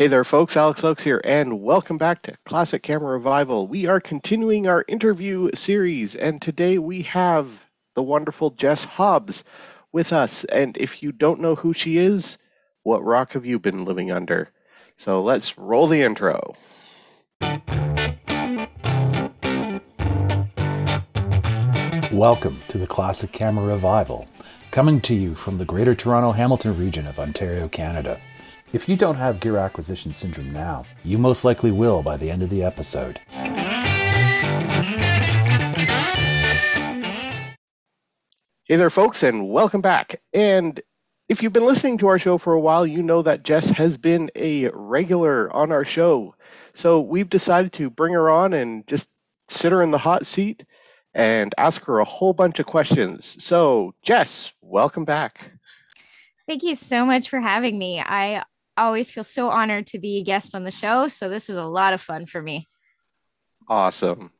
Hey there, folks. Alex Oaks here, and welcome back to Classic Camera Revival. We are continuing our interview series, and today we have the wonderful Jess Hobbs with us. And if you don't know who she is, what rock have you been living under? So let's roll the intro. Welcome to the Classic Camera Revival, coming to you from the Greater Toronto Hamilton region of Ontario, Canada. If you don't have gear acquisition syndrome now, you most likely will by the end of the episode. Hey there, folks, and welcome back. And if you've been listening to our show for a while, you know that Jess has been a regular on our show. So we've decided to bring her on and just sit her in the hot seat and ask her a whole bunch of questions. So, Jess, welcome back. Thank you so much for having me. I always feel so honored to be a guest on the show. So this is a lot of fun for me. Awesome.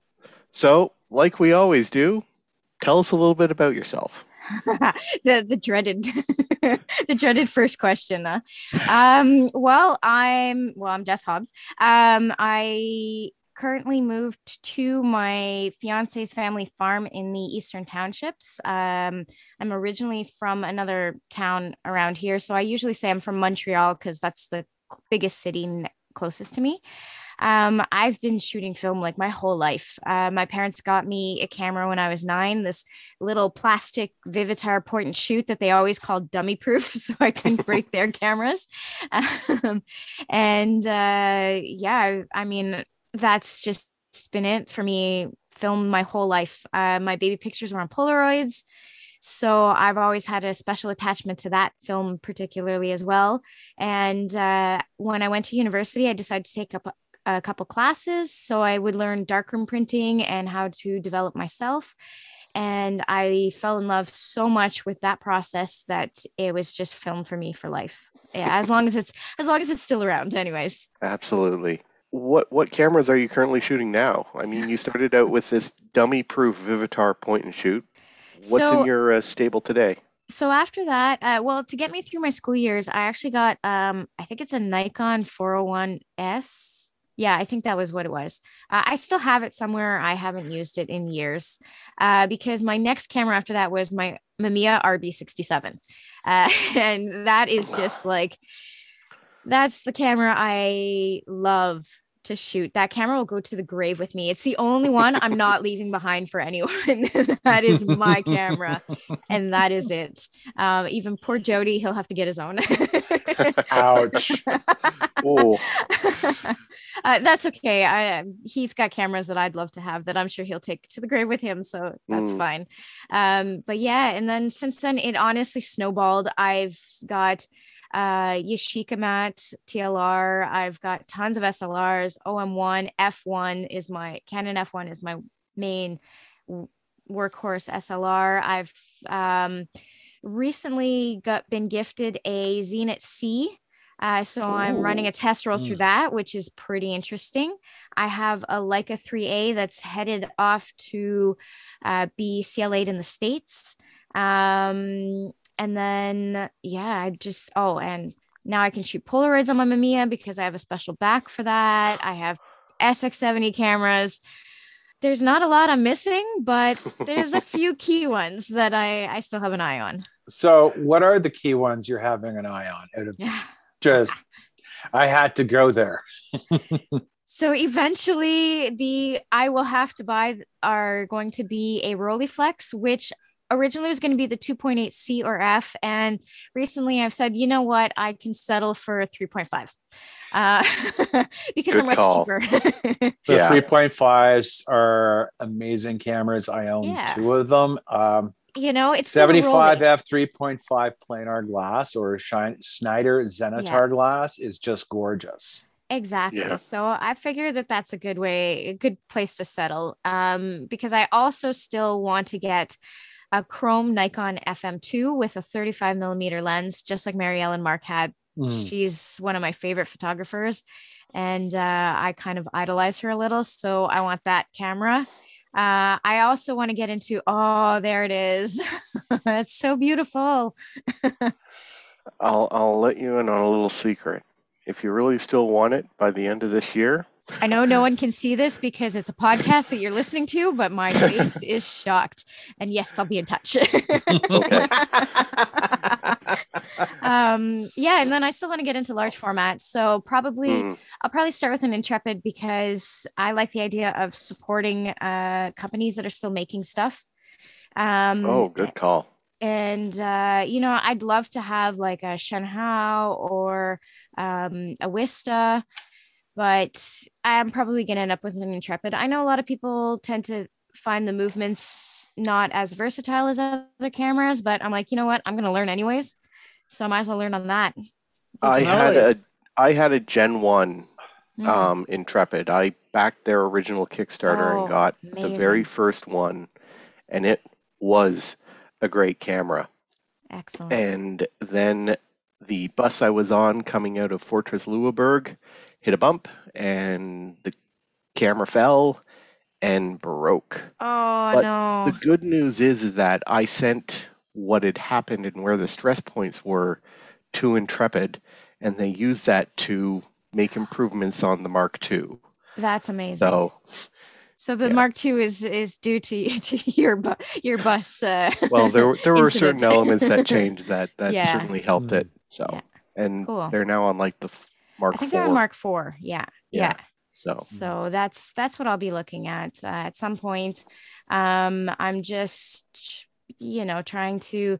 So, like we always do, tell us a little bit about yourself. the the dreaded the dreaded first question. Uh. Um, well, I'm well, I'm Jess Hobbs. Um, I currently moved to my fiance's family farm in the Eastern Townships. Um, I'm originally from another town around here. So I usually say I'm from Montreal because that's the biggest city closest to me. Um, I've been shooting film like my whole life. Uh, my parents got me a camera when I was nine, this little plastic Vivitar point and shoot that they always called dummy proof, so I couldn't break their cameras. Um, and uh, yeah, I mean, that's just been it for me. Film my whole life. Uh, my baby pictures were on Polaroids. So I've always had a special attachment to that film, particularly as well. And uh, when I went to university, I decided to take up a, couple classes so I would learn darkroom printing and how to develop myself. And I fell in love so much with that process that it was just film for me for life. Yeah, as long as it's as long as it's still around, anyways. Absolutely what what cameras are you currently shooting now? I mean, you started out with this dummy-proof Vivitar point and shoot. What's so, in your uh, stable today? So after that, uh, well, to get me through my school years, I actually got um, I think it's a Nikon 401S. Yeah, I think that was what it was. Uh, I still have it somewhere. I haven't used it in years uh, because my next camera after that was my Mamiya RB67, uh, and that is just like that's the camera I love to shoot. That camera will go to the grave with me. It's the only one I'm not leaving behind for anyone. that is my camera, and that is it. Um, even poor Jody, he'll have to get his own. Ouch. oh. Uh, that's okay. I he's got cameras that I'd love to have that I'm sure he'll take to the grave with him, so that's mm. fine. Um, but yeah, and then since then it honestly snowballed. I've got uh, Yashica Mat, TLR. I've got tons of SLRs. OM1, F1 is my Canon F1 is my main workhorse SLR. I've um, recently got been gifted a Zenit C. Uh, so Ooh. I'm running a test roll mm. through that, which is pretty interesting. I have a Leica 3A that's headed off to uh, be CLA'd in the States. Um, and then yeah i just oh and now i can shoot polaroids on my mamiya because i have a special back for that. I have sx70 cameras. There's not a lot i'm missing but there's a few key ones that i i still have an eye on. So what are the key ones you're having an eye on? Out of just i had to go there. So eventually the i will have to buy are going to be a Rolleiflex which originally was going to be the 2.8 C or F. And recently I've said, you know what, I can settle for 3.5 uh, because Good I'm much call. cheaper. the yeah. 3.5s are amazing cameras. I own yeah. two of them. Um, you know, it's 75 f 3.5 planar glass or Shine, Schneider Xenotar yeah. glass is just gorgeous. Exactly. Yeah. So I figure that that's a good way, a good place to settle. Um, because I also still want to get a chrome Nikon FM2 with a 35 millimeter lens, just like Mary Ellen Mark had. Mm. She's one of my favorite photographers, and uh, I kind of idolize her a little. So I want that camera. Uh, I also want to get into, oh, there it is. it's so beautiful. I'll, I'll let you in on a little secret. if you really still want it by the end of this year, I know no one can see this because it's a podcast that you're listening to, but my face is shocked. And yes, I'll be in touch. Um, yeah, and then I still want to get into large formats. So probably Mm, I'll probably start with an Intrepid because I like the idea of supporting uh, companies that are still making stuff. Um, oh, good call. and uh, you know i'd love to have like a Shen Hao or um, a wista but i'm probably going to end up with an intrepid. I know a lot of people tend to find the movements not as versatile as other cameras but i'm like you know what? I'm going to learn anyways. So i might as well learn on that. I Just- had a I had a Gen One Mm. um, Intrepid. I backed their original Kickstarter Oh, and got the very first one, and it was a great camera. excellent. And then the bus I was on coming out of Fortress Louisbourg hit a bump, and the camera fell and broke. oh but no The good news is, is that I sent what had happened and where the stress points were to Intrepid, and they used that to make improvements on the Mark II. that's amazing so, So, the yeah. mark ii is is due to, to your bu- your bus uh, well, there there were certain elements that changed that that Yeah. certainly helped it. So, Yeah. and Cool. they're now on like the Mark i think IV. they're on mark four yeah Yeah. yeah. so, so that's that's what i'll be looking at uh, at some point um i'm just you know trying to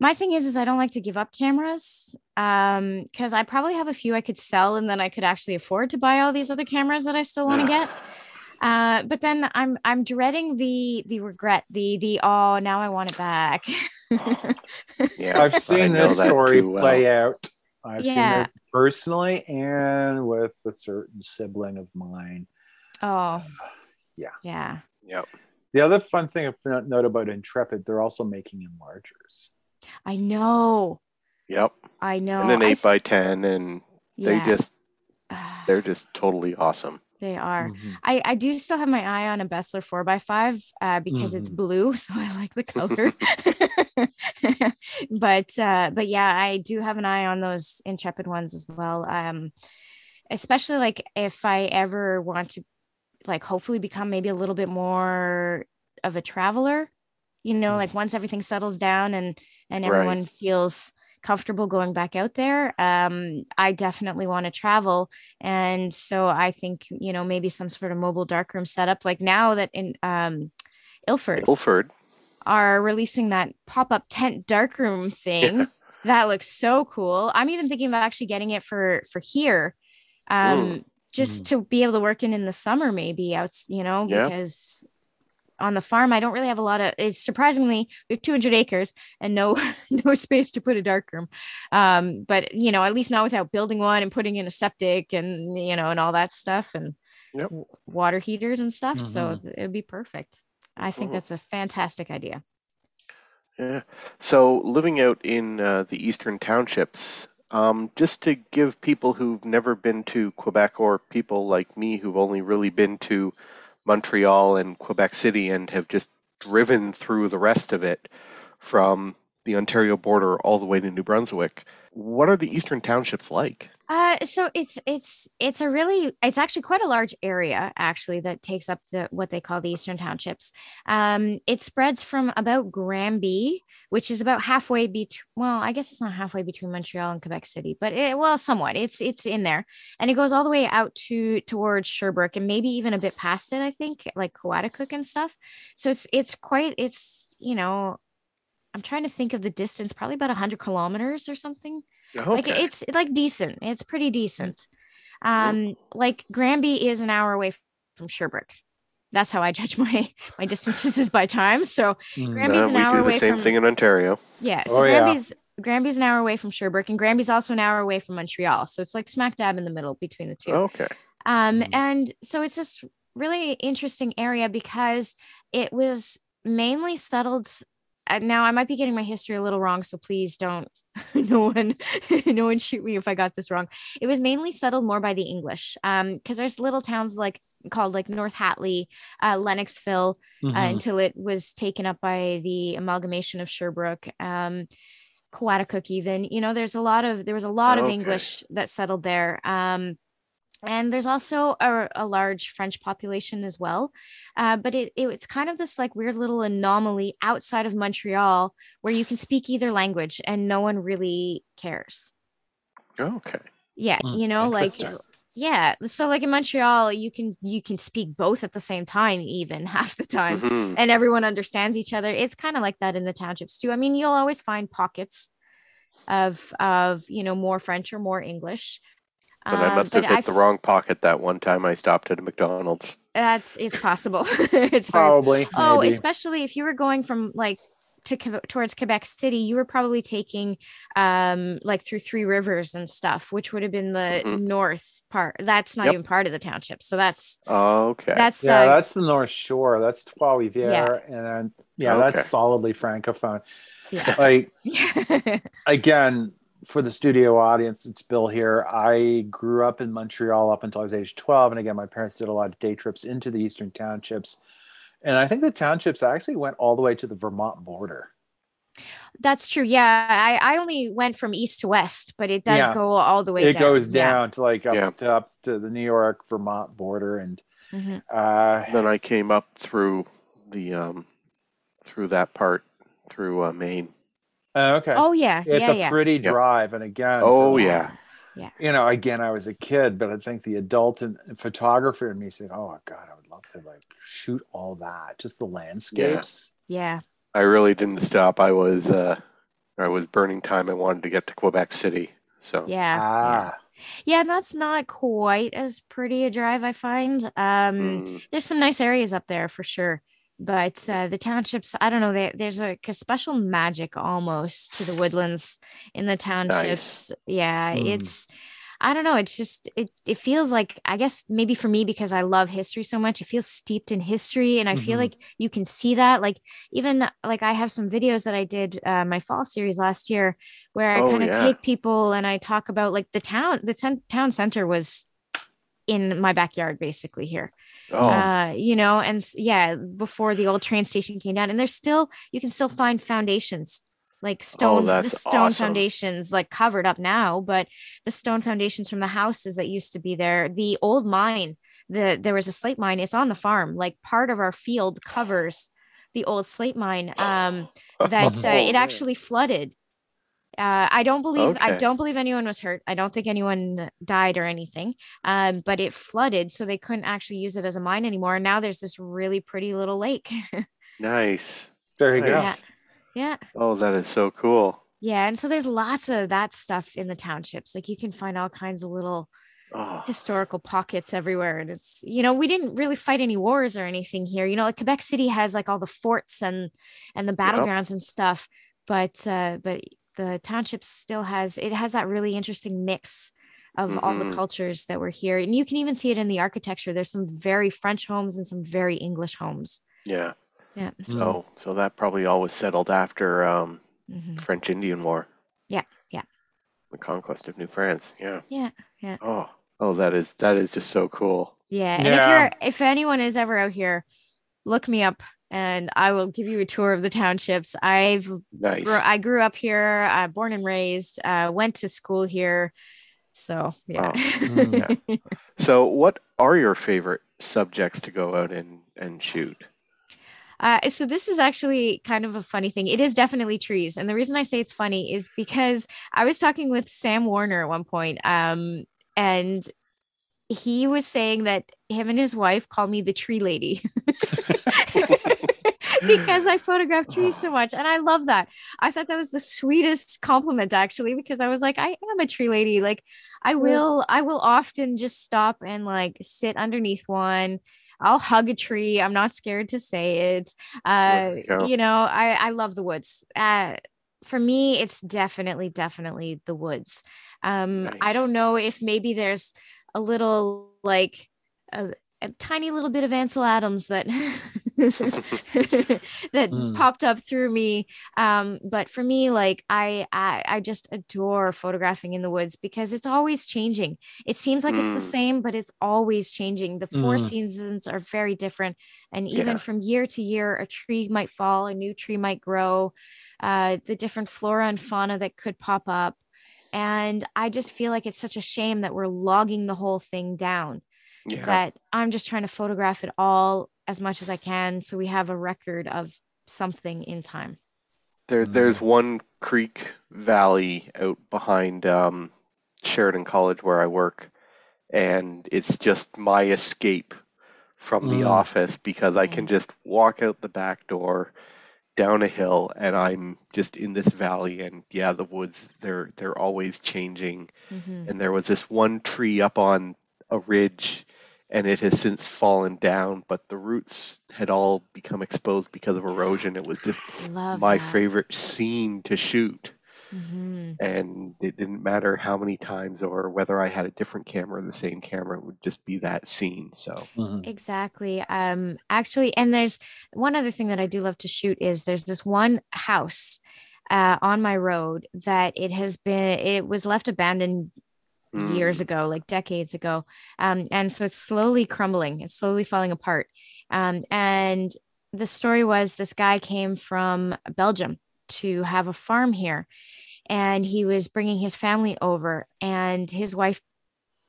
my thing is is i don't like to give up cameras um because i probably have a few i could sell and then i could actually afford to buy all these other cameras that i still want to get uh but then i'm i'm dreading the the regret the the oh now i want it back Oh, yeah, I've seen this story well. play out. I've Yeah. seen this personally and with a certain sibling of mine. oh Yeah. yeah Yep. The other fun thing of no- note about Intrepid, they're also making enlargers. i know Yep. i know and an eight s- by ten, and they yeah. just they're just totally awesome. They are Mhm. I, I do still have my eye on a Beseler 4x5 uh, because it's Mhm. blue, so I like the color. but uh, but yeah, I do have an eye on those Intrepid ones as well. Um, especially like if I ever want to like hopefully become maybe a little bit more of a traveler, you know, Mm. like once everything settles down and and Right. everyone feels comfortable going back out there um i definitely want to travel and so i think you know maybe some sort of mobile darkroom setup like now that in um ilford Ilford. are releasing that pop-up tent darkroom thing that looks so cool i'm even thinking of actually getting it for for here um just Mm. to be able to work in in the summer maybe out you know Yeah. because on the farm i don't really have a lot of it's surprisingly we have 200 acres and no no space to put a darkroom um but you know at least not without building one and putting in a septic and you know and all that stuff and Yep. w- water heaters and stuff so Mhm. th- it'd be perfect i think Mhm. that's a fantastic idea Yeah. So living out in uh, the eastern townships, um, just to give people who've never been to Quebec or people like me who've only really been to Montreal and Quebec City and have just driven through the rest of it from the Ontario border all the way to New Brunswick. What are the eastern townships like? Uh, so it's it's it's a really it's actually quite a large area actually that takes up the what they call the eastern townships. Um, it spreads from about Granby, which is about halfway between. Well, I guess it's not halfway between Montreal and Quebec City, but it, well, somewhat. It's it's in there, and it goes all the way out to towards Sherbrooke and maybe even a bit past it. I think like Coaticook and stuff. So it's it's quite it's you know. I'm trying to think of the distance, probably about 100 kilometers or something like it's like decent it's pretty decent um like granby is an hour away from sherbrooke that's how i judge my my distances is by time so Mm. Granby's Uh, an we hour do the away same from- thing in Ontario. yeah so Oh, yeah. granby's granby's an hour away from sherbrooke and granby's also an hour away from montreal so it's like smack dab in the middle between the two Okay. um, Mhm. and so it's this really interesting area because it was mainly settled. Uh, now I might be getting my history a little wrong, so please don't. no one, no one shoot me if I got this wrong. It was mainly settled more by the English, um, because there's little towns like called like North Hatley, uh, Lennoxville, uh, Mhm. until it was taken up by the amalgamation of Sherbrooke. Um, Coaticook even. You know, there's a lot of there was a lot of Okay. English that settled there. Um, and there's also a, a large French population as well. Uh, but it, it it's kind of this like weird little anomaly outside of Montreal where you can speak either language and no one really cares. Okay. Yeah, Hmm, you know, like yeah. So like in Montreal, you can you can speak both at the same time, even half the time Mhm. and everyone understands each other. It's kind of like that in the townships too. I mean, you'll always find pockets of of you know more French or more English. But I Um, must have hit I the wrong pocket that one time I stopped at a McDonald's. That's it's possible. it's very Probably. oh, maybe. especially if you were going from like to towards Quebec City, you were probably taking um like through Three Rivers and stuff, which would have been the Mhm. north part. That's not Yep. even part of the township, so that's Okay. that's yeah, uh, that's the North Shore. That's Trois Rivières, and then yeah, Okay. that's solidly francophone. yeah. Like again, for the studio audience, it's Bill here. I grew up in Montreal up until I was age 12. And again, my parents did a lot of day trips into the Eastern Townships. And I think the townships actually went all the way to the Vermont border. That's true. Yeah, I, I only went from east to west, but it does Yeah. go all the way It down. goes Yeah. down to like up, Yeah. to, up to the New York Vermont border. And Mhm. uh, then I came up through the um through that part through uh, Maine. Uh, okay. Oh yeah, it's yeah, a yeah. pretty Yep. drive. And again, Oh for- yeah. you know, again, I was a kid, but I think the adult and photographer in me said, "Oh God, I would love to like shoot all that, just the landscapes." yeah. I really didn't stop. I was uh I was burning time. I wanted to get to Quebec City. So Yeah. Ah, Yeah, and that's not quite as pretty a drive, I find. Um, mm, there's some nice areas up there for sure. But uh, the townships, I don't know, they, there's a, a special magic almost to the woodlands in the townships. Yeah, Mm. it's, I don't know, it's just, it, it feels like, I guess maybe for me, because I love history so much, it feels steeped in history. And I feel Mhm. like you can see that. Like, even like I have some videos that I did uh, my fall series last year where I Oh, kind of yeah. take people and I talk about like the town, the town center was in my backyard basically here. Oh. Uh you know and yeah before the old train station came down and there's still you can still find foundations like stone Oh, stone awesome. foundations like covered up now but the stone foundations from the houses that used to be there the old mine the there was a slate mine it's on the farm like part of our field covers the old slate mine um that uh, Oh, it actually flooded uh, I don't believe I don't believe anyone was hurt. I don't think anyone died or anything. Um, but it flooded, so they couldn't actually use it as a mine anymore. And now there's this really pretty little lake. nice. there you go. Nice. yeah, Oh, that is so cool. yeah. And so there's lots of that stuff in the townships. Like you can find all kinds of little Oh, historical pockets everywhere. And it's you know we didn't really fight any wars or anything here. You know, like Quebec City has like all the forts and and the battlegrounds and stuff. But uh, but the township still has it has that really interesting mix of all the Mhm. cultures that were here and you can even see it in the architecture there's some very french homes and some very english homes yeah. yeah. So so that probably all was settled after um Mhm. French Indian War. Yeah, yeah. The conquest of New France. Yeah. yeah yeah Oh. Oh, that is that is just so cool. yeah and Yeah. if you're if anyone is ever out here look me up and i will give you a tour of the townships i've Nice. i grew up here uh, born and raised uh, went to school here so yeah Wow. Mm, So, what are your favorite subjects to go out and and shoot? Uh, so this is actually kind of a funny thing. It is definitely trees, and the reason I say it's funny is because I was talking with Sam Warner at one point, um, and he was saying that him and his wife call me the tree lady because I photograph trees so much, and I love that. I thought that was the sweetest compliment actually, because I was like, I am a tree lady. Like, I will, I will often just stop and like sit underneath one. I'll hug a tree. I'm not scared to say it. Uh, you you know, I I love the woods. Uh, for me, it's definitely definitely the woods. Um, I don't know if maybe there's a little like a, a tiny little bit of Ansel Adams that that Mm. popped up through me. Um, but for me, like I, I I just adore photographing in the woods because it's always changing. It seems like it's the Mm. same, but it's always changing. The four Mm. seasons are very different, and even Yeah. from year to year, a tree might fall, a new tree might grow. uh, the different flora and fauna that could pop up. And I just feel like it's such a shame that we're logging the whole thing down. Yeah. That I'm just trying to photograph it all as much as I can so we have a record of something in time. There, Mm. there's one creek valley out behind um, Sheridan College where I work, and it's just my escape from the Mm. office because I can just walk out the back door, down a hill, and I'm just in this valley. And yeah, the woods they're they're always changing. Mhm. And there was this one tree up on a ridge, and it has since fallen down, but the roots had all become exposed because of erosion. It was just Love my that. favorite scene to shoot Mhm. and it didn't matter how many times or whether i had a different camera or the same camera it would just be that scene so Mhm. Exactly. Um, actually, and there's one other thing that I do love to shoot is there's this one house uh, on my road that it has been it was left abandoned years Mm. ago, like decades ago, um, and so it's slowly crumbling. It's slowly falling apart. Um, and the story was this guy came from Belgium to have a farm here, and he was bringing his family over, and his wife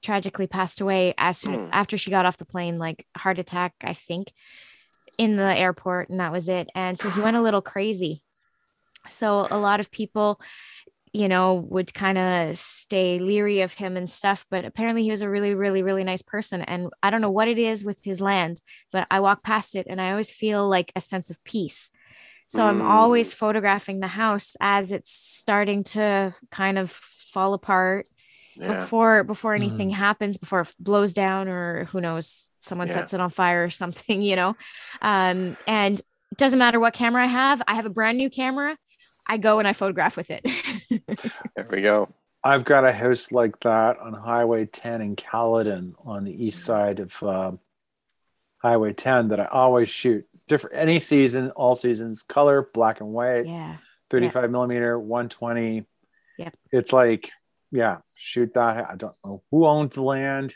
tragically passed away as soon Mm. after she got off the plane, like heart attack, I think, in the airport, and that was it. And so he went a little crazy. So a lot of people, you know, would kind of stay leery of him and stuff. But apparently, he was a really, really, really nice person. And I don't know what it is with his land, but I walk past it and I always feel like a sense of peace. So I'm Mm. always photographing the house as it's starting to kind of fall apart yeah before before anything happens before it blows down or who knows someone Yeah. sets it on fire or something you know um and it doesn't matter what camera i have i have a brand new camera i go and i photograph with it there we go I've got a house like that on Highway 10 in Caledon on the east side of um, Highway 10 that I always shoot. Different any season, all seasons, color, black and white, yeah 35 millimeter, 120. Yep. It's like, yeah, shoot that. I don't know who owns the land.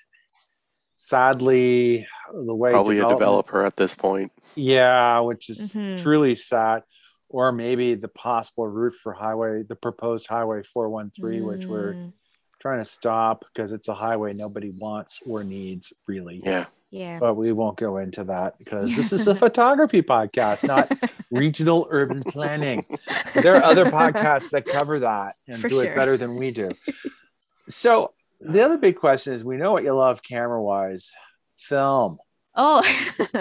Sadly, the way probably a developer at this point Yeah, which is Mhm. truly sad. Or maybe the possible route for highway, the proposed highway 413, which we're Mm, trying to stop because it's a highway nobody wants or needs really. yeah yeah But we won't go into that because this is a photography podcast, not regional urban planning. There are other podcasts that cover that and For do sure. it better than we do. So the other big question is we know what you love camera wise film. oh Or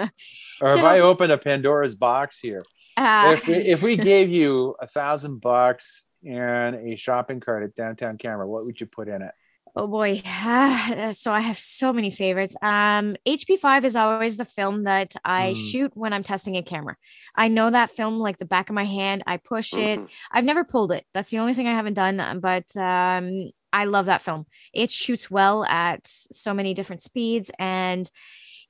if So- I open a Pandora's box here, uh, if we if we gave you a thousand bucks and a shopping cart at downtown camera, what would you put in it? Oh boy. so I have so many favorites. Um, HP5 is always the film that I Mm. shoot when I'm testing a camera. I know that film like the back of my hand. I push it. Mhm. I've never pulled it. That's the only thing I haven't done, uh, but um, I love that film. It shoots well at so many different speeds and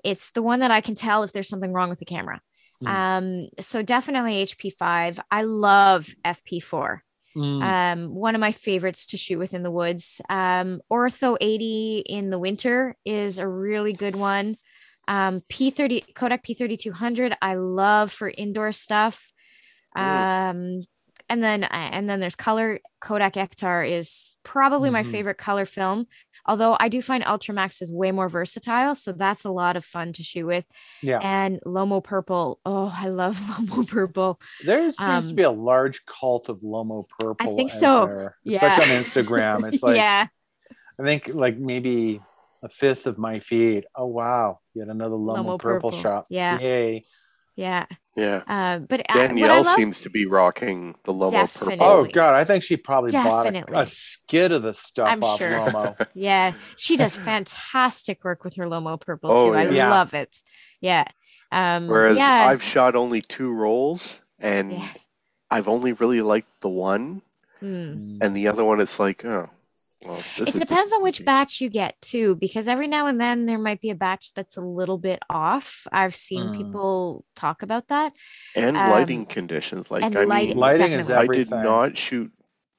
it's the one that I can tell if there's something wrong with the camera. Mm. Um, so definitely HP5. I love FP4 Mm, um one of my favorites to shoot with in the woods. Um ortho 80 in the winter is a really good one. Um p30 kodak p3200 i love for indoor stuff. Um and then and then there's color kodak ektar is probably my Mhm. favorite color film although i do find ultramax is way more versatile so that's a lot of fun to shoot with yeah, and lomo purple oh i love lomo purple there seems to um, be a large cult of Lomo purple. I think so. there, Yeah. especially on Instagram. It's like yeah I think like maybe a fifth of my feed. Oh wow, yet another Lomo, Lomo purple, purple. shop. Yeah. yay! Yeah yeah Uh, but uh, I danielle love, seems to be rocking the lomo Definitely. purple Oh god, I think she probably bought a, a skid of the stuff I'm off sure. Lomo. yeah, she does fantastic work with her Lomo purple Oh, too. I yeah. Yeah. love it. Yeah. Um, whereas yeah, i've shot only two rolls and Yeah. i've only really liked the one. Mm. and the other one is like oh well this It is depends on which batch you get too, because every now and then there might be a batch that's a little bit off. I've seen Mm. people talk about that. and um, lighting conditions like i lighting- mean Lighting is Definitely. I did not shoot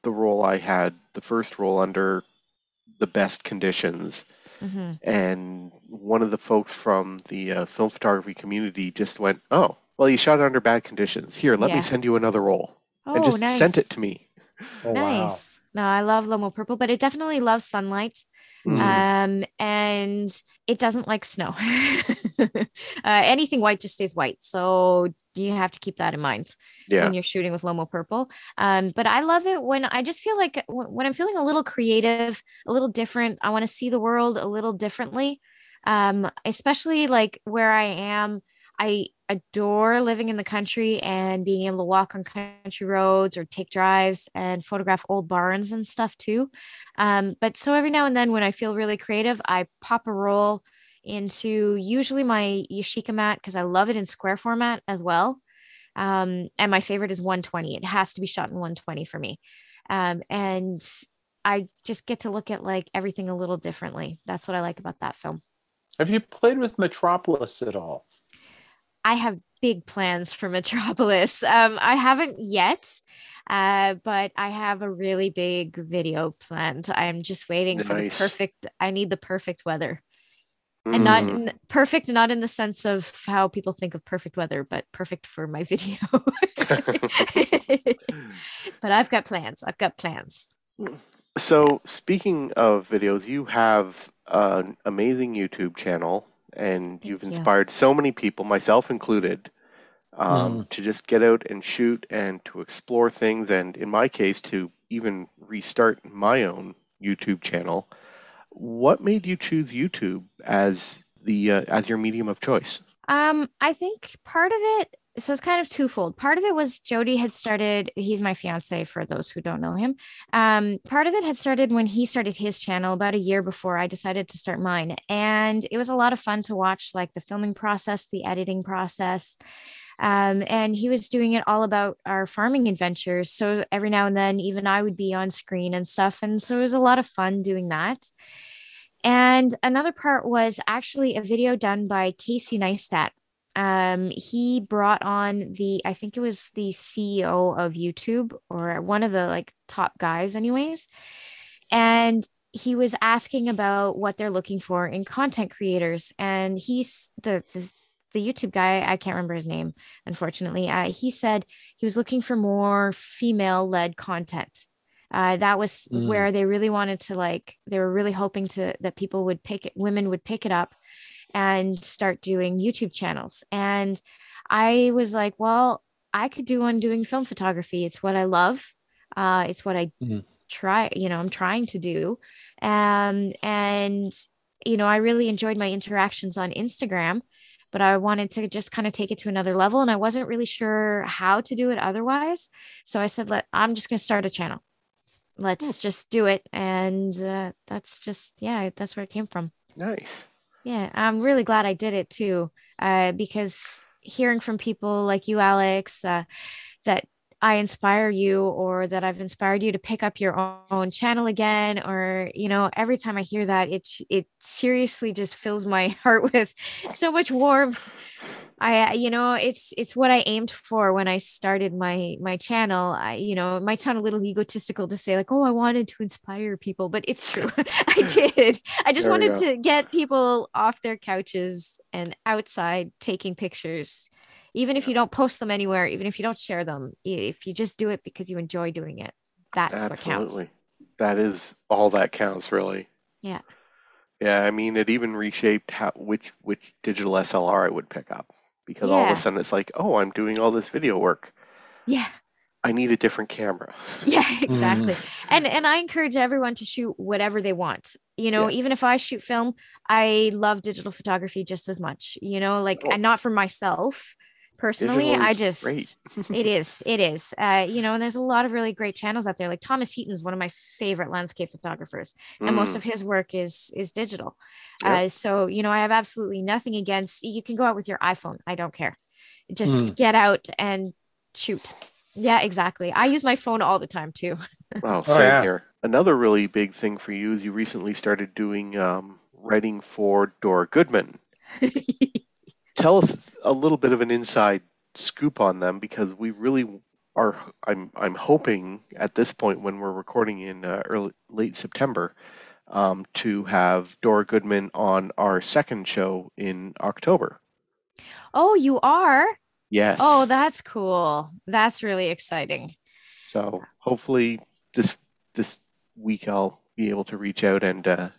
the roll I had, the first roll under the best conditions. Mhm. And one of the folks from the uh, film photography community just went, Oh, well, you shot it under bad conditions. Here, let Yeah. me send you another roll. Oh, and just nice. sent it to me. Oh, wow. No, I love Lomo Purple, but it definitely loves sunlight. Mm. Um, and it doesn't like snow. uh, anything white just stays white. So you have to keep that in mind yeah. when you're shooting with Lomo Purple. Um, but I love it when I just feel like w- when I'm feeling a little creative, a little different, I want to see the world a little differently. Um, especially like where I am, I adore living in the country and being able to walk on country roads or take drives and photograph old barns and stuff too. Um, but so every now and then when I feel really creative, I pop a roll into usually my Yashica mat because I love it in square format as well. Um, and my favorite is 120. It has to be shot in 120 for me. Um, and I just get to look at like everything a little differently. That's what I like about that film. Have you played with Metropolis at all? I have big plans for Metropolis. Um, I haven't yet, uh, but I have a really big video planned. I'm just waiting for the perfect. I need the perfect weather, and not Mm. in, perfect, not in the sense of how people think of perfect weather, but perfect for my video. but I've got plans. I've got plans. So, speaking of videos, you have an amazing YouTube channel, and you've you. inspired so many people, myself included, um, Mm. to just get out and shoot and to explore things, and in my case, to even restart my own YouTube channel. What made you choose YouTube as the uh, as your medium of choice? Um, I think part of it, so it's kind of twofold. Part of it was Jody had started, he's my fiance for those who don't know him. Um, part of it had started when he started his channel about a year before I decided to start mine. And it was a lot of fun to watch like the filming process, the editing process. Um, and he was doing it all about our farming adventures. So every now and then, even I would be on screen and stuff. And so it was a lot of fun doing that. And another part was actually a video done by Casey Neistat. Um, he brought on the, I think it was the CEO of YouTube or one of the like top guys, anyways. And he was asking about what they're looking for in content creators. And he's the, the the YouTube guy, I can't remember his name, unfortunately. Uh, he said he was looking for more female led content. Uh, that was Mm. where they really wanted to like, they were really hoping to that people would pick it, women would pick it up and start doing YouTube channels. And I was like, well, I could do one doing film photography. It's what I love. Uh, it's what I Mhm. try, you know, I'm trying to do. Um, and, you know, I really enjoyed my interactions on Instagram, but I wanted to just kind of take it to another level. And I wasn't really sure how to do it otherwise. So I said, let, I'm just going to start a channel. Let's just do it. And uh, that's just, yeah, that's where it came from. Nice. Yeah, I'm really glad I did it too, uh, because hearing from people like you, Alex, uh, that I inspire you or that I've inspired you to pick up your own, channel again, or you know, every time I hear that, it it seriously just fills my heart with so much warmth. I, you know, it's it's what I aimed for when I started my my channel. I, you know, it might sound a little egotistical to say like, oh, I wanted to inspire people, but it's true. I did. I just wanted go. to get people off their couches and outside taking pictures. Even if you don't post them anywhere, even if you don't share them, if you just do it because you enjoy doing it, that's what counts. That is all that counts, really. Yeah. Yeah, I mean, it even reshaped how which which digital SLR I would pick up because all of a sudden it's like, oh, I'm doing all this video work. Yeah. I need a different camera. Yeah, exactly. Mm-hmm. And and I encourage everyone to shoot whatever they want. You know, even if I shoot film, I love digital photography just as much. You know, like Oh. and not for myself personally. I just it is it is. Uh, you know, and there's a lot of really great channels out there. Like Thomas Heaton's one of my favorite landscape photographers, and most Mm, of his work is is digital. Yep. Uh, so you know, I have absolutely nothing against. You can go out with your iPhone. I don't care. Just Mm. get out and shoot. Yeah, exactly. I use my phone all the time too. oh, Oh, same yeah. here. Another really big thing for you is you recently started doing um, writing for Dora Goodman. Tell us a little bit of an inside scoop on them because we really are. I'm I'm hoping at this point when we're recording in uh, early late September um, to have Dora Goodman on our second show in October. oh, you are? Yes. Oh, that's cool. That's really exciting. So hopefully this this week I'll be able to reach out and uh,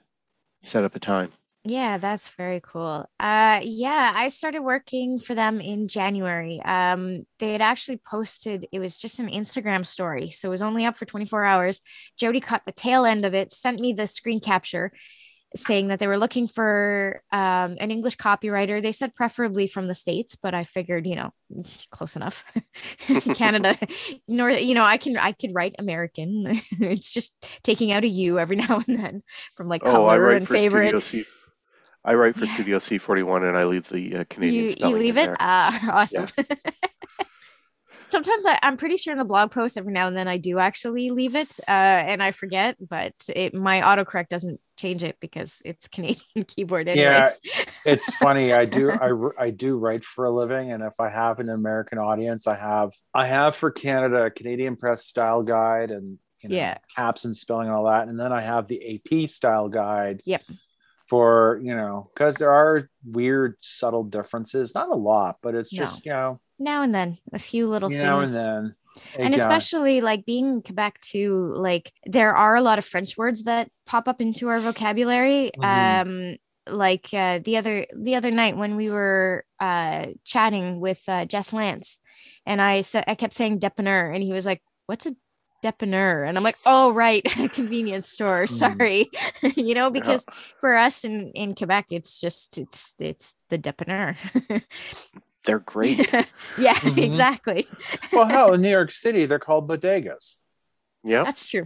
set up a time. Yeah, that's very cool. Uh yeah, I started working for them in January. Um they had actually posted it was just an Instagram story. So it was only up for 24 hours. Jody caught the tail end of it, sent me the screen capture saying that they were looking for um, an English copywriter. They said preferably from the states, but I figured, you know, close enough. Canada, nor you know, I can I could write American. it's just taking out a U every now and then from like color oh, write and favorite. Studio C. I write for Yeah. Studio C41 and I leave the uh, Canadian you you leave in it there. ah awesome sometimes I, i'm pretty sure in the blog post every now and then i do actually leave it uh, and i forget but it my autocorrect doesn't change it because it's canadian keyboard anyways. Yeah. it's funny i do I, r- I do write for a living and if i have an american audience i have i have for canada a canadian press style guide and you know, Yeah. caps and spelling and all that and then i have the ap style guide Yep. For you know because there are weird subtle differences not a lot but it's No. just you know now and then a few little things now and then and especially like being in Quebec too, like there are a lot of French words that pop up into our vocabulary. Mhm. Um, like uh, the other the other night when we were uh chatting with uh, Jess Lance, and I said I kept saying depanneur, and he was like, "What's a depanneur?" And I'm like, "Oh, right, convenience store. Mhm. Sorry, you know, because for us in in Quebec, it's just it's it's the depanneur." They're great. yeah, Mhm. exactly. well hell in new york city they're called bodegas Yeah. That's true.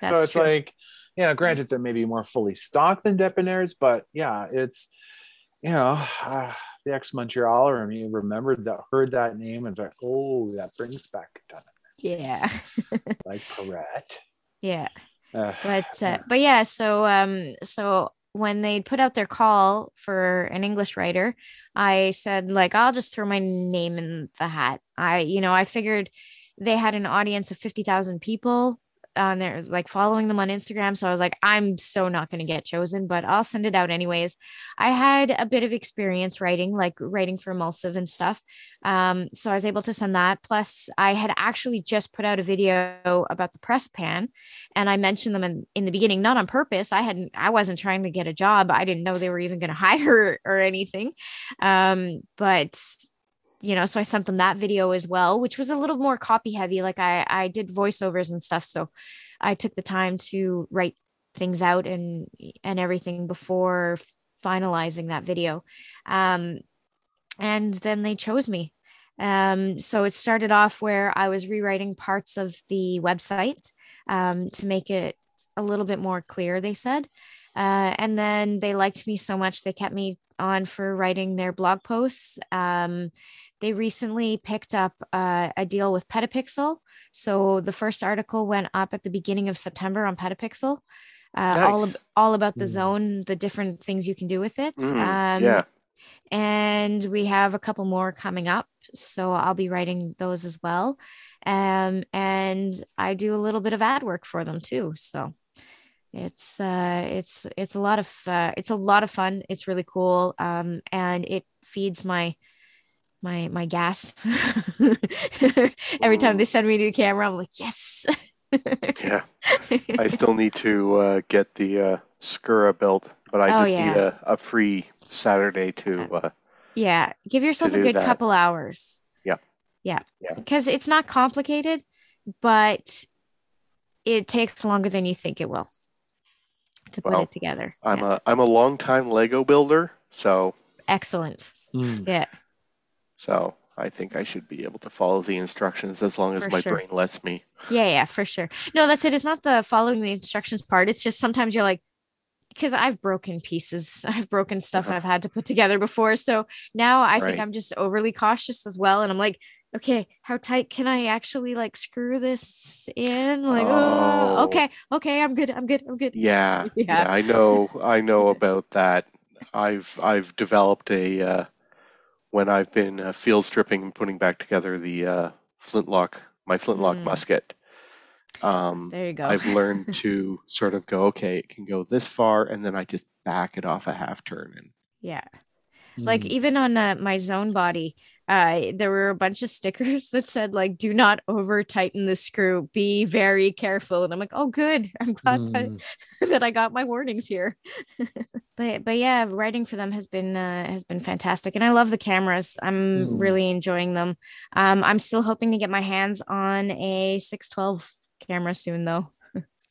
That's so it's true. like you know granted they're maybe more fully stocked than depanneurs but yeah it's you know uh, the ex-montrealer i mean remembered that heard that name and it's like oh that brings back a ton yeah, like Perrette. yeah. Uh, But uh, but yeah. So um so when they put out their call for an English writer, I said like I'll just throw my name in the hat. I you know I figured they had an audience of fifty thousand people on there like following them on Instagram. So I was like, I'm so not going to get chosen, but I'll send it out anyways. I had a bit of experience writing, like writing for Emulsive and stuff. Um, so I was able to send that. Plus, I had actually just put out a video about the press pan, and I mentioned them in, in the beginning, not on purpose. I hadn't, I wasn't trying to get a job. I didn't know they were even going to hire or anything. Um, but you know, so I sent them that video as well, which was a little more copy heavy. Like I, I did voiceovers and stuff, so I took the time to write things out and and everything before finalizing that video. Um, and then they chose me. Um, so it started off where I was rewriting parts of the website um, to make it a little bit more clear. They said, uh, and then they liked me so much they kept me on for writing their blog posts. Um, they recently picked up uh, a deal with Petapixel. So the first article went up at the beginning of September on Petapixel. Uh, all, Nice. ab- all about the Mm. zone, the different things you can do with it. Mm, Um, yeah. and we have a couple more coming up so i'll be writing those as well um, and i do a little bit of ad work for them too so it's uh it's it's a lot of uh, it's a lot of fun it's really cool um and it feeds my my my gas every time they send me a new camera i'm like yes Yeah. I still need to uh, get the uh, Skura built, but I Oh, just need a, a free Saturday to. Uh, Yeah, give yourself a good that. couple hours. Yeah. Yeah. Yeah. Because it's not complicated, but it takes longer than you think it will to put Well, it together. I'm Yeah. a I'm a long time Lego builder, so Excellent. mm. Yeah. So I think I should be able to follow the instructions as long as For my sure. brain lets me. Yeah. Yeah. For sure. No, that's it. It's not the following the instructions part. It's just sometimes you're like, because I've broken pieces, I've broken stuff Uh-huh. I've had to put together before. So now I think I'm just overly cautious as well. And I'm like, okay, how tight can I actually like screw this in? Like, oh, Oh. okay, okay, I'm good, I'm good, I'm good. Yeah, Yeah. yeah, I know, I know about that. I've I've developed a uh, when I've been uh, field stripping and putting back together the uh, flintlock, my flintlock Mm. musket. Um, There you go. I've learned to sort of go, okay, it can go this far, and then I just back it off a half turn, and yeah. Like Mm. even on uh, my zone body, uh, there were a bunch of stickers that said like "Do not over tighten the screw. Be very careful." And I'm like, "Oh, good. I'm glad Mm. that, that I got my warnings here." but but yeah, writing for them has been uh, has been fantastic, and I love the cameras. I'm Mm. really enjoying them. Um, I'm still hoping to get my hands on a 612 camera soon, though.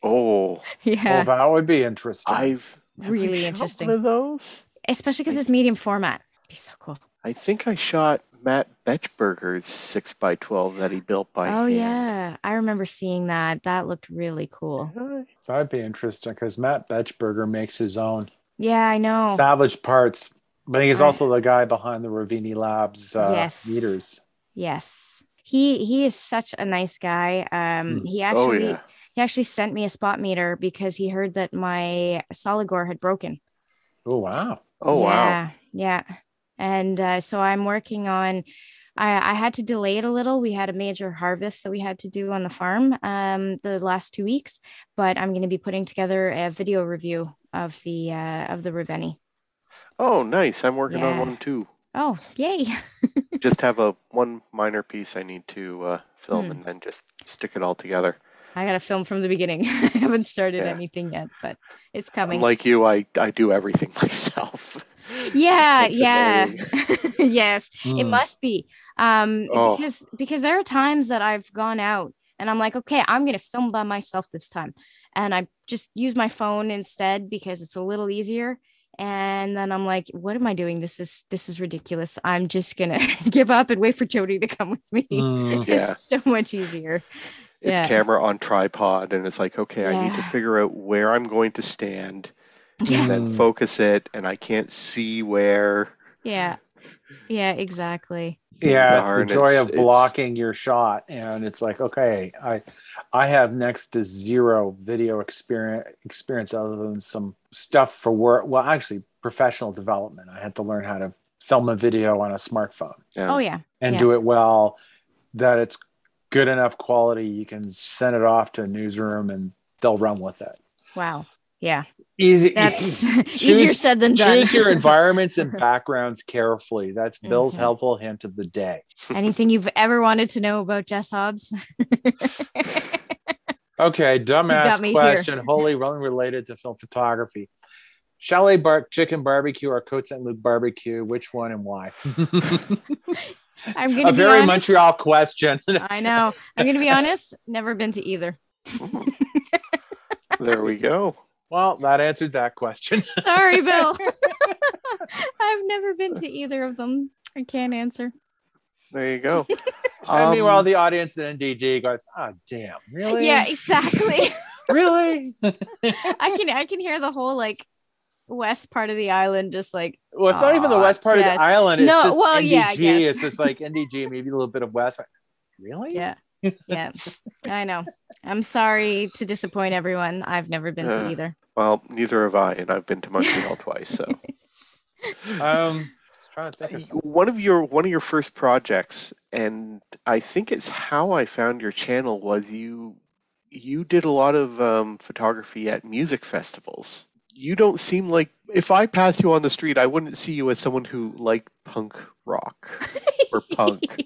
Oh, yeah, Well, that would be interesting. I've Really interesting. One of those. especially because it's medium format. Be so cool. I think I shot Matt Betchberger's six x twelve that he built by oh hand. yeah, I remember seeing that. That looked really cool. That'd be interesting because Matt Betchberger makes his own Yeah, I know. salvage parts, but he's I- also the guy behind the Reveni Labs uh, Yes. meters. Yes. He he is such a nice guy. Um Hmm. he Oh actually yeah. he actually sent me a spot meter because he heard that my Soligor had broken. Oh wow! Oh wow. yeah, Yeah. And uh, so I'm working on I, I had to delay it a little. We had a major harvest that we had to do on the farm um, the last two weeks, but I'm going to be putting together a video review of the uh, of the Reveni. Oh nice. I'm working on one too. Oh, yay! Just have a one minor piece I need to uh, film Hmm. and then just stick it all together. I got to film from the beginning. I haven't started Yeah. anything yet, but it's coming. Like you, I I do everything myself. yeah, yeah. annoying. yes, it Mm. must be. Um, Oh. because because there are times that I've gone out and I'm like, okay, I'm gonna film by myself this time, and I just use my phone instead because it's a little easier. And then I'm like, what am I doing? This is this is ridiculous. I'm just gonna give up and wait for Jody to come with me. Mm. Yeah. It's so much easier. It's Yeah. camera on tripod, and it's like, okay, I need to figure out where I'm going to stand, Yeah, and then focus it, and I can't see where. yeah, yeah, exactly. Yeah, it's the joy it's- of it's- blocking your shot, and it's like, okay, I, I have next to zero video experience experience other than some stuff for work. Well, actually, professional development. I had to learn how to film a video on a smartphone Yeah. Oh yeah, and Yeah. do it well, that it's good enough quality. You can send it off to a newsroom and they'll run with it. wow, yeah. Easy. That's easier said than done. Choose your environments and backgrounds carefully. That's Bill's Mhm. helpful hint of the day. Anything you've ever wanted to know about Jess Hobbs? Okay, got dumbass me question, wholly unrelated to film photography. Chalet bar- chicken barbecue or Côte Saint-Luc barbecue? Which one and why? I'm gonna A very honest. Montreal question. I know. I'm gonna be honest. Never been to either. there we go. well, that answered that question. Sorry, Bill. I've never been to either of them. I can't answer. There you go. and Um, meanwhile, the audience at NDG goes, "Oh, damn, really? Yeah, exactly. really." I can I can hear the whole like west part of the island just like Well, it's not even the west part yes. of the island. It's No, just well, NDG. yeah, I guess. It's just like NDG, maybe a little bit of west. Really? yeah. Yeah. I know. I'm sorry to disappoint everyone. I've never been Yeah. to either. well, neither have I, and I've been to Montreal twice. So Um, trying to think of one of your one of your first projects, and I think it's how I found your channel was you you did a lot of um, photography at music festivals. You don't seem like if I passed you on the street, I wouldn't see you as someone who liked punk rock or punk.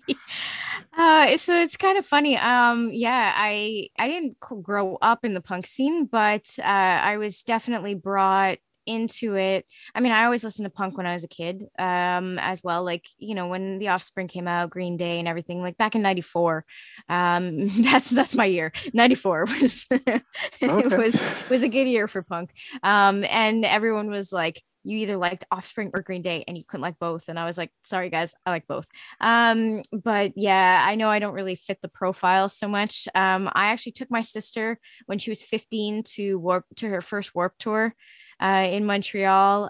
Uh, so it's kind of funny. Um, yeah, I I didn't grow up in the punk scene, but uh, I was definitely brought into it. I mean, I always listened to punk when I was a kid, um, as well. Like you know, when The Offspring came out, Green Day, and everything. Like back in '94. Um, that's that's my year. '94 was it was was a good year for punk. Um, and everyone was like. You either liked Offspring or Green Day, and you couldn't like both. And I was like, "Sorry, guys, I like both." Um, but yeah, I know I don't really fit the profile so much. Um, I actually took my sister when she was 15 to warp to her first warp tour uh, in Montreal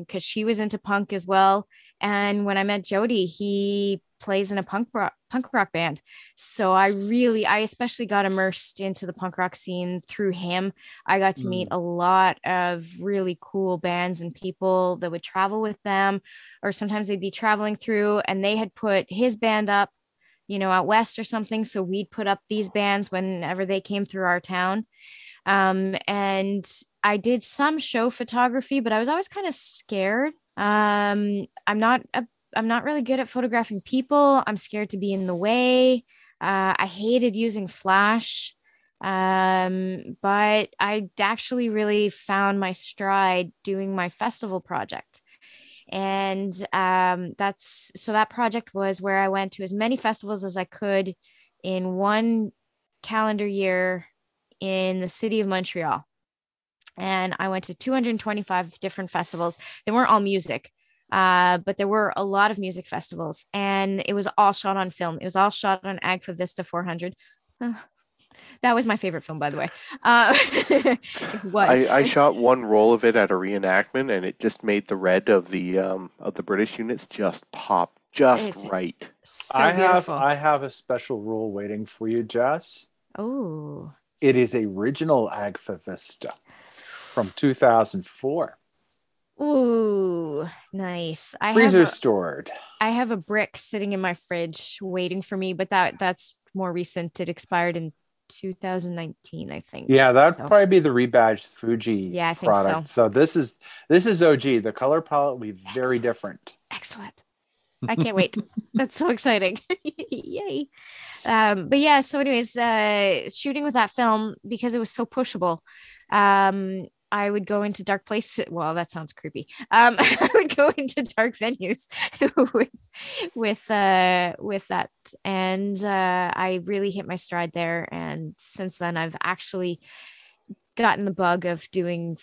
because she was into punk as well. And when I met Jody, he plays in a punk rock, punk rock band. So I really, I especially got immersed into the punk rock scene through him. I got to meet a lot of really cool bands and people that would travel with them, or sometimes they'd be traveling through and they had put his band up, you know, out west or something. So we'd put up these bands whenever they came through our town. Um, and I did some show photography, but I was always kind of scared. Um, I'm not a I'm not really good at photographing people. I'm scared to be in the way. Uh, I hated using flash. Um, but I actually really found my stride doing my festival project. And um, that's so that project was where I went to as many festivals as I could in one calendar year in the city of Montreal. And I went to 225 different festivals. They weren't all music, uh, but there were a lot of music festivals, and it was all shot on film. It was all shot on Agfa Vista 400. that was my favorite film, by the way. Uh, it was. I, I, shot one roll of it at a reenactment, and it just made the red of the um, of the British units just pop just it's right. So I beautiful. have I have a special rule waiting for you, Jess. Oh. It is a original Agfa Vista from 2004. Ooh, nice. I Freezer a, stored. I have a brick sitting in my fridge waiting for me, but that that's more recent. It expired in 2019, I think. Yeah, that'd so. probably be the rebadged Fuji yeah, I think product. So. so this is this is OG. The color palette will be very different. Excellent. I can't wait. That's so exciting. Yay. Um, but yeah, so anyways, uh shooting with that film because it was so pushable. Um, I would go into dark places. Well, that sounds creepy. Um, I would go into dark venues with with uh, with that, and uh, I really hit my stride there. And since then, I've actually gotten the bug of doing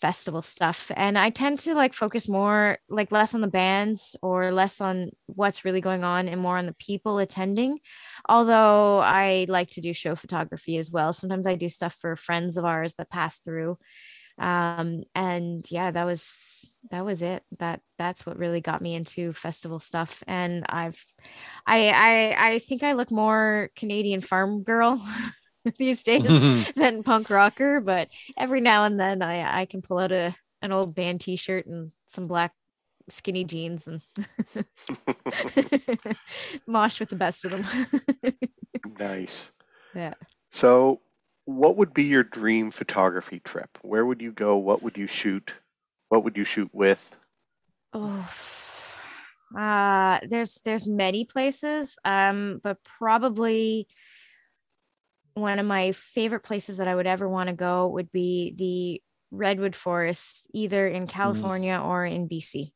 festival stuff and i tend to like focus more like less on the bands or less on what's really going on and more on the people attending although i like to do show photography as well sometimes i do stuff for friends of ours that pass through um and yeah that was that was it. That that's what really got me into festival stuff. And i've i i i think i look more canadian farm girl these days than punk rocker but every now and then i i can pull out a an old band t-shirt and some black skinny jeans and mosh with the best of them. Nice. Yeah. So what would be your dream photography trip? Where would you go? What would you shoot? What would you shoot with? Oh, uh, there's there's many places, um, but probably one of my favorite places that I would ever want to go would be the redwood forests, either in mm. California mm. or in BC.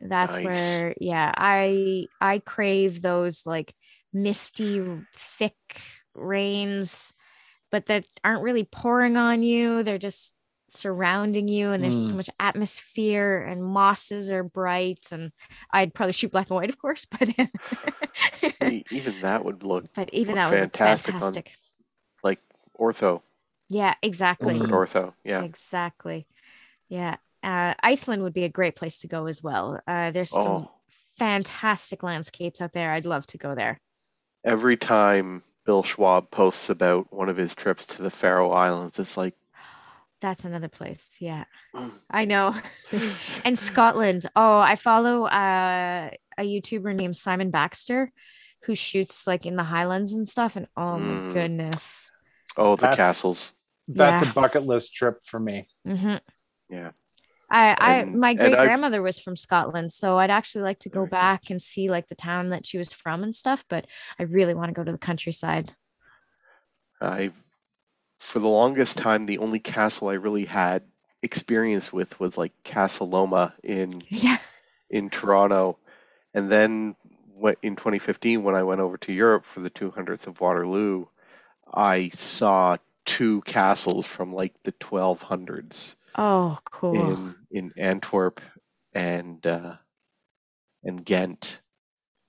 That's nice. where, yeah, I I crave those like misty, thick rains but that aren't really pouring on you. They're just surrounding you and there's mm. so much atmosphere and mosses are bright and I'd probably shoot black and white of course but even that would look but even that would fantastic, look fantastic. Like ortho yeah exactly ortho yeah exactly yeah uh, Iceland would be a great place to go as well uh, there's some oh. fantastic landscapes out there I'd love to go there every time Bill Schwab posts about one of his trips to the Faroe Islands. It's like that's another place. Yeah, I know. and Scotland. Oh, I follow uh, a YouTuber named Simon Baxter who shoots like in the Highlands and stuff. And oh my mm. goodness. Oh, the that's, castles. That's yeah. a bucket list trip for me. Mm-hmm. Yeah. I, I my great grandmother was from Scotland, so I'd actually like to go back and see like the town that she was from and stuff. But I really want to go to the countryside. I, for the longest time, the only castle I really had experience with was like Casa Loma in yeah. in Toronto, and then in 2015 when I went over to Europe for the 200th of Waterloo, I saw two castles from like the 1200s Oh, cool. In in Antwerp and uh, and Ghent.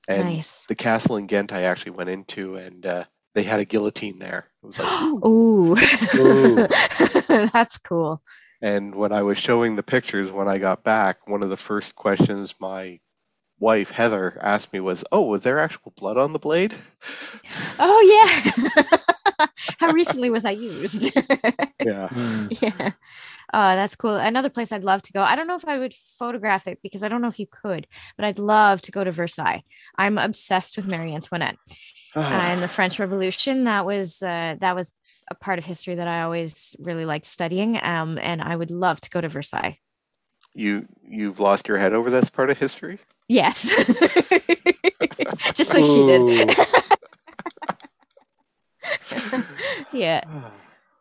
And nice. the castle in Ghent I actually went into and uh, they had a guillotine there. It was like ooh. ooh. That's cool. And when I was showing the pictures when I got back, one of the first questions my wife Heather asked me was, "Oh, was there actual blood on the blade?" Oh yeah. How recently was that used? yeah. Yeah. Oh, that's cool. Another place I'd love to go. I don't know if I would photograph it because I don't know if you could, but I'd love to go to Versailles. I'm obsessed with Marie Antoinette uh, and the French Revolution. That was uh, that was a part of history that I always really liked studying. Um, and I would love to go to Versailles. You you've lost your head over this part of history? Yes. Just like she did. yeah.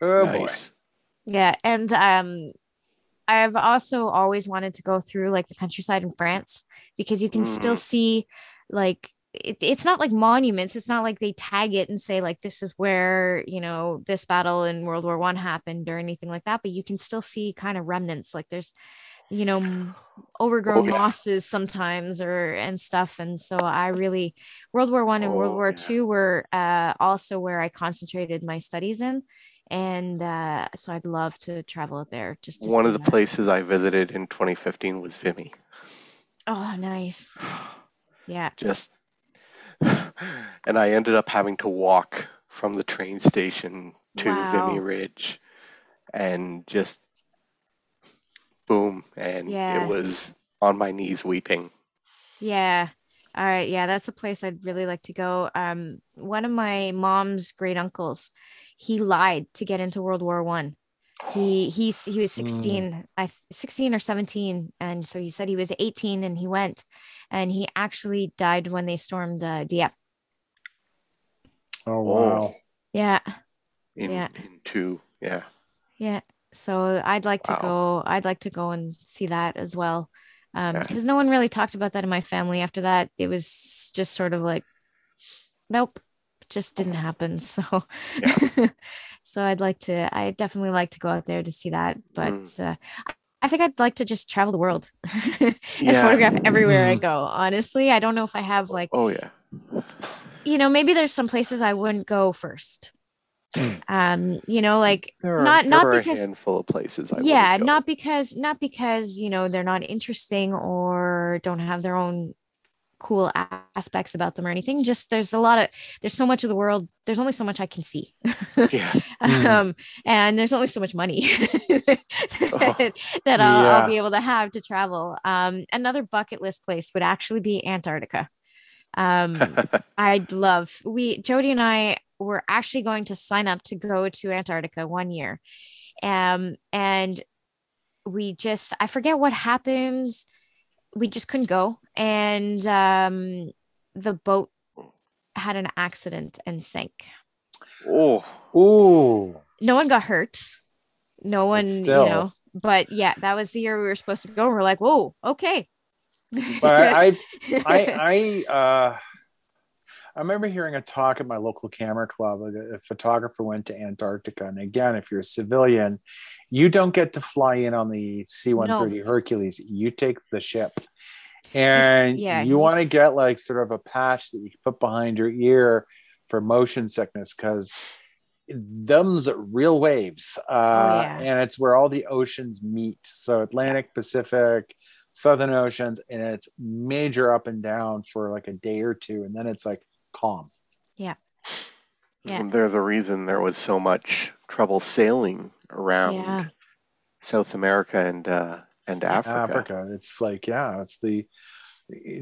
Oh nice. Yeah, and um I've also always wanted to go through like the countryside in France because you can still Mm. see like it, it's not like monuments it's not like they tag it and say like this is where you know this battle in world war one happened or anything like that but you can still see kind of remnants like there's you know overgrown yeah. mosses sometimes or and stuff and so i really world war one and world Oh, war yeah. two were uh, also where i concentrated my studies in and uh, so i'd love to travel there just One of the that. places I visited in 2015 was Vimy. oh nice yeah Just and I ended up having to walk from the train station to Wow. Vimy Ridge and just boom and Yeah. it was on my knees weeping. Yeah. All right. Yeah, that's a place I'd really like to go. Um, one of my mom's great uncles, he lied to get into World War One. He he's he was 16, I 16 or 17. And so he said he was 18 and he went and he actually died when they stormed uh, Dieppe. Oh wow. Yeah. in, Yeah. into yeah. Yeah. So I'd like to go, I'd like to go and see that as well. Um, Yeah. because no one really talked about that in my family after that. It was just sort of like, nope, just didn't happen. So so I'd like to, I definitely like to go out there to see that. But Mm. uh I think I'd like to just travel the world and Yeah. photograph everywhere I Mm. go. Honestly, I don't know if I have like Oh yeah. you know, maybe there's some places I wouldn't go first. Mm. Um, you know, like are not not because a handful of places I yeah, not because not because you know they're not interesting or don't have their own cool aspects about them or anything. Just there's a lot of there's so much of the world. There's only so much I can see. yeah. Mm. um, and there's only so much money Oh. that, that I'll, Yeah. I'll be able to have to travel. Um, another bucket list place would actually be Antarctica. Um, I'd love we Jody and I were actually going to sign up to go to Antarctica one year. Um and we just I forget what happened. We just couldn't go. And um the boat had an accident and sank. oh, Ooh. No one got hurt. No one, you know, but yeah, that was the year we were supposed to go. And we're like, whoa, okay. But I I I uh I remember hearing a talk at my local camera club. A, photographer went to Antarctica, and again, if you're a civilian, you don't get to fly in on the C-130 Hercules. You take the ship, and yeah, you want to get like sort of a patch that you put behind your ear for motion sickness because them's real waves, uh, Oh, yeah. and it's where all the oceans meet. So Atlantic, Pacific, Southern Oceans, and it's major up and down for like a day or two, and then it's like calm. Yeah. And they're the reason there was so much trouble sailing around Yeah. South America and uh, and Africa. Africa. It's like, yeah, it's the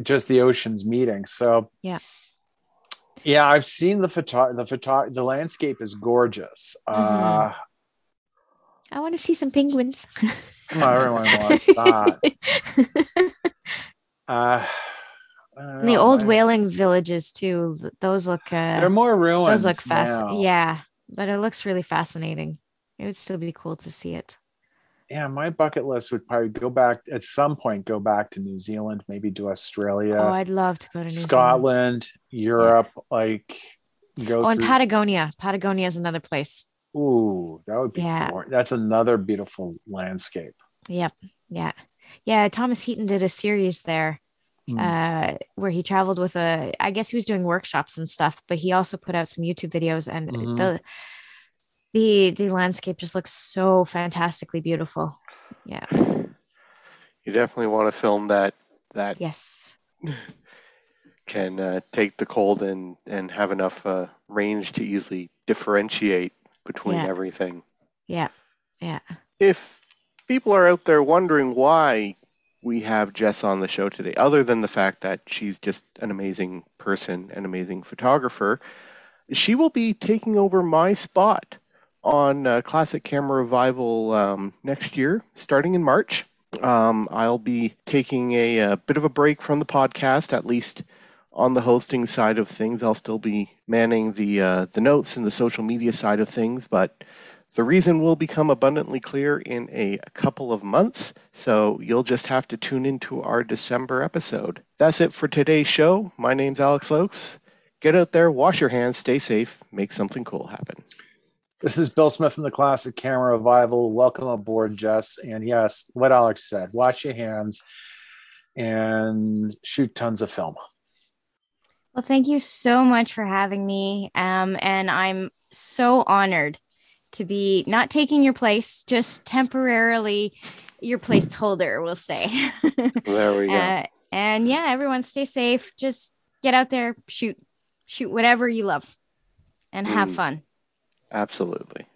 just the oceans meeting. So Yeah. Yeah, I've seen the photo the photo the landscape is gorgeous. Uh I want to see some penguins. well, everyone wants that. Uh I don't the old whaling villages too. Those look uh, They're more ruins. those look fast. Yeah, but it looks really fascinating. It would still be cool to see it. yeah, my bucket list would probably go back at some point, go back to New Zealand, maybe to Australia, oh, I'd love to go to New Zealand. Scotland, Europe, like go Oh, and. Patagonia. Patagonia is another place. Ooh, that would be Yeah. gor- that's another beautiful landscape. Yep. Yeah. Yeah. Thomas Heaton did a series there Hmm. uh, where he traveled with a, I guess he was doing workshops and stuff, but he also put out some YouTube videos and Mhm. the, the, the landscape just looks so fantastically beautiful. Yeah. You definitely want to film that that Yes. can uh, take the cold and and have enough uh, range to easily differentiate between Yeah. everything. Yeah. Yeah. If people are out there wondering why we have Jess on the show today, other than the fact that she's just an amazing person, an amazing photographer, she will be taking over my spot on uh, Classic Camera Revival um, next year, starting in March. Um, I'll be taking a, a bit of a break from the podcast, at least on the hosting side of things. I'll still be manning the uh, the notes and the social media side of things, but the reason will become abundantly clear in a couple of months, so you'll just have to tune into our December episode. That's it for today's show. My name's Alex Luyckx. Get out there, wash your hands, stay safe, make something cool happen. This is Bill Smith from the Classic Camera Revival. Welcome aboard, Jess. And yes, what Alex said wash your hands and shoot tons of film. Well, thank you so much for having me. Um, and I'm so honored to be not taking your place, just temporarily your placeholder, we'll say. there we go. Uh, and yeah, everyone stay safe. Just get out there, shoot, shoot whatever you love, and have mm, fun. Absolutely.